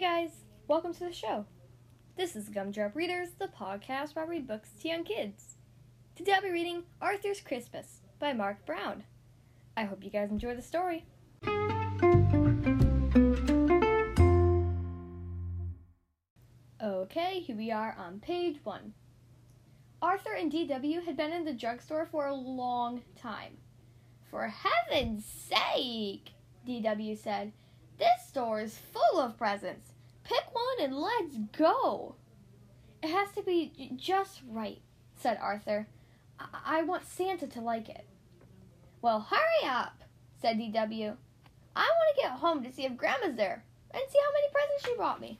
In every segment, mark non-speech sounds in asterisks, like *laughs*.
guys, welcome to the show. This is Gumdrop Readers, the podcast where I read books to young kids. Today I'll be reading Arthur's Christmas by Marc Brown. I hope you guys enjoy the story. Okay, here we are on page one. Arthur and DW had been in the drugstore for a long time. For heaven's sake, DW said, this store is full of presents. Pick one and let's go. It has to be just right, said Arthur. I, I want Santa to like it. Well, hurry up, said DW. I want to get home to see if Grandma's there and see how many presents she brought me.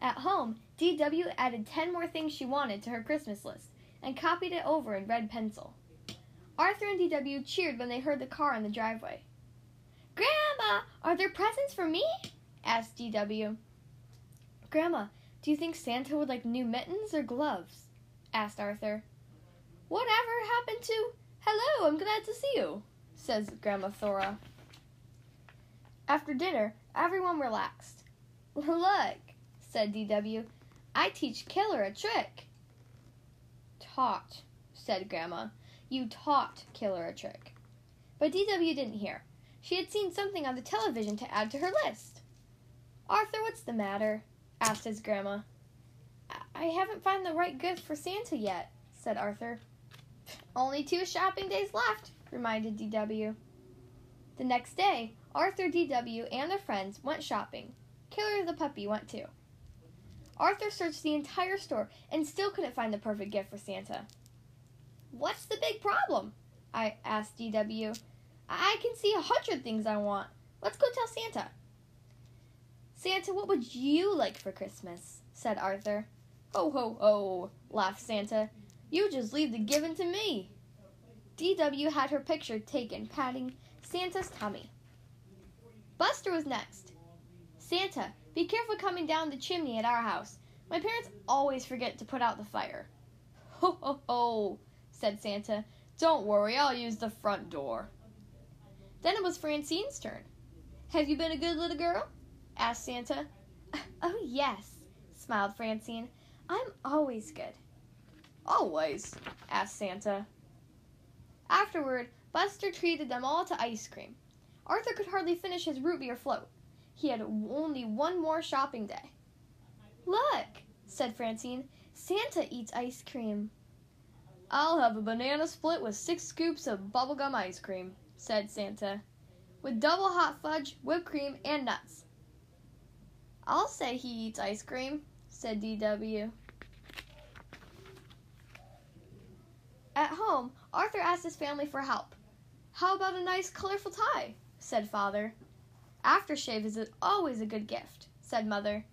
At home, DW added 10 more things she wanted to her Christmas list and copied it over in red pencil. Arthur and DW cheered when they heard the car in the driveway. Grandma, are there presents for me? asked DW. Grandma, do you think Santa would like new mittens or gloves? asked Arthur. Whatever happened to Hello, I'm glad to see you, says Grandma Thora. After dinner, everyone relaxed. *laughs* Look, said DW, I teach Killer a trick. Taught, said Grandma. You taught Killer a trick. But DW didn't hear. She had seen something on the television to add to her list. Arthur, what's the matter? asked his grandma. I haven't found the right gift for Santa yet, said Arthur. Only two shopping days left, reminded DW. The next day, Arthur, DW, and their friends went shopping. Killer the puppy went too. Arthur searched the entire store and still couldn't find the perfect gift for Santa. What's the big problem? I asked DW. I can see a hundred things I want. Let's go tell Santa. Santa, what would you like for Christmas? said Arthur. Ho, ho, ho, laughed Santa. You just leave the giving to me. DW had her picture taken, patting Santa's tummy. Buster was next. Santa, be careful coming down the chimney at our house. My parents always forget to put out the fire. Ho, ho, ho, said Santa. Don't worry, I'll use the front door. Then it was Francine's turn. Have you been a good little girl? asked Santa. Oh, yes, smiled Francine. I'm always good. Always? asked Santa. Afterward, Buster treated them all to ice cream. Arthur could hardly finish his root beer float. He had only one more shopping day. Look, said Francine, Santa eats ice cream. I'll have a banana split with six scoops of bubblegum ice cream, said Santa, with double hot fudge, whipped cream, and nuts. I'll say he eats ice cream, said DW. At home, Arthur asked his family for help. How about a nice, colorful tie? said Father. Aftershave is always a good gift, said Mother.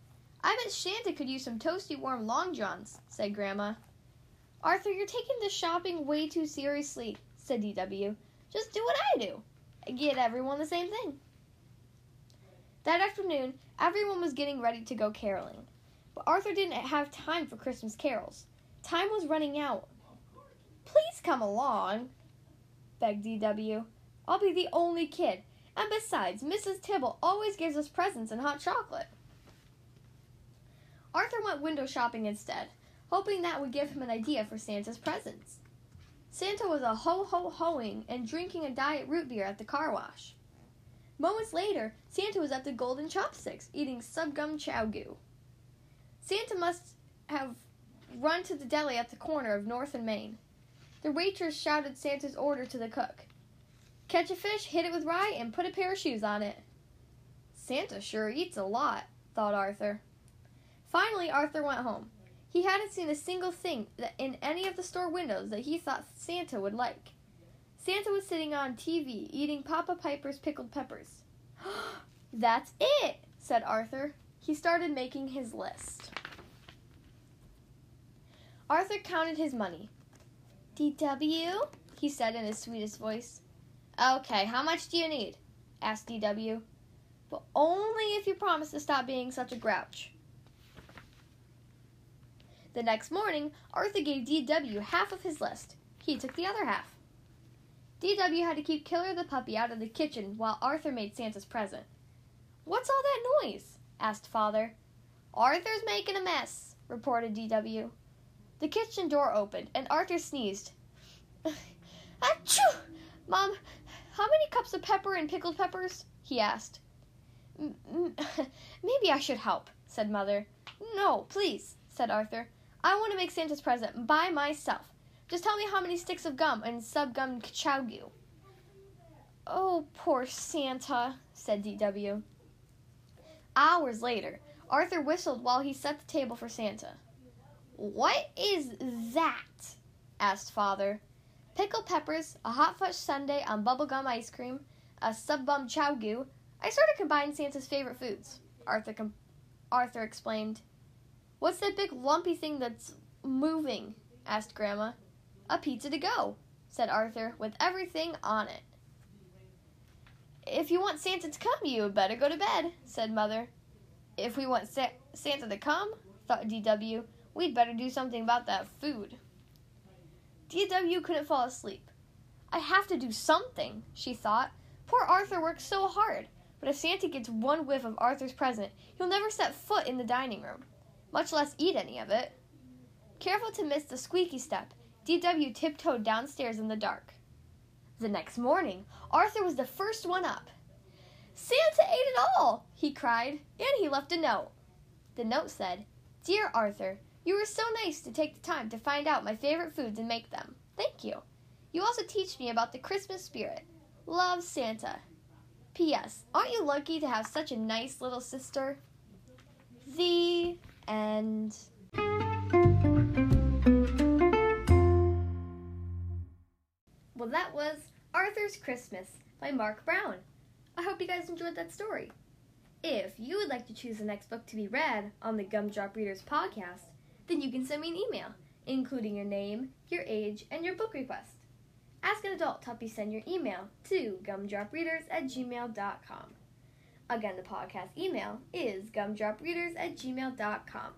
I bet Santa could use some toasty warm long johns, said Grandma. Arthur, you're taking this shopping way too seriously, said DW. Just do what I do. I Get everyone the same thing. That afternoon, everyone was getting ready to go caroling. But Arthur didn't have time for Christmas carols. Time was running out. Please come along, begged DW. I'll be the only kid. And besides, Mrs. Tibble always gives us presents and hot chocolate. Arthur went window shopping instead, hoping that would give him an idea for Santa's presents. Santa was a ho ho hoing and drinking a diet root beer at the car wash. Moments later, Santa was at the Golden Chopsticks eating subgum chow goo. Santa must have run to the deli at the corner of North and Main. The waitress shouted Santa's order to the cook Catch a fish, hit it with rye, and put a pair of shoes on it. Santa sure eats a lot, thought Arthur. Finally, Arthur went home. He hadn't seen a single thing that in any of the store windows that he thought Santa would like. Santa was sitting on TV eating Papa Piper's pickled peppers. *gasps* That's it, said Arthur. He started making his list. Arthur counted his money. DW, he said in his sweetest voice. Okay, how much do you need? asked DW. But only if you promise to stop being such a grouch. The next morning, Arthur gave DW half of his list. He took the other half. DW had to keep Killer the puppy out of the kitchen while Arthur made Santa's present. What's all that noise? asked Father. Arthur's making a mess, reported DW. The kitchen door opened and Arthur sneezed. *laughs* Achoo! Mom, how many cups of pepper and pickled peppers? he asked. *laughs* Maybe I should help, said Mother. No, please, said Arthur. I want to make Santa's present by myself. Just tell me how many sticks of gum and sub gum chowgu. Oh, poor Santa, said DW. Hours later, Arthur whistled while he set the table for Santa. What is that? asked Father. Pickled peppers, a hot fudge sundae on bubblegum ice cream, a sub gum chowgu. I sort of combined Santa's favorite foods, Arthur, com- Arthur explained. What's that big lumpy thing that's moving? asked Grandma. A pizza to go, said Arthur, with everything on it. If you want Santa to come, you had better go to bed, said Mother. If we want Sa- Santa to come, thought DW, we'd better do something about that food. DW couldn't fall asleep. I have to do something, she thought. Poor Arthur works so hard, but if Santa gets one whiff of Arthur's present, he'll never set foot in the dining room much less eat any of it. Careful to miss the squeaky step, DW tiptoed downstairs in the dark. The next morning, Arthur was the first one up. Santa ate it all, he cried, and he left a note. The note said, Dear Arthur, you were so nice to take the time to find out my favorite foods and make them. Thank you. You also teach me about the Christmas spirit. Love, Santa. P.S. Aren't you lucky to have such a nice little sister? The and well that was arthur's christmas by marc brown. I hope you guys enjoyed that story. If you would like to choose the next book to be read on the gumdrop readers podcast then you can send me an email including your name your age and your book request. Ask an adult to help you send your email to gumdropreaders at gmail.com Again, the podcast email is gumdropreaders at gmail.com.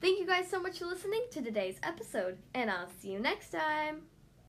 Thank you guys so much for listening to today's episode, and I'll see you next time.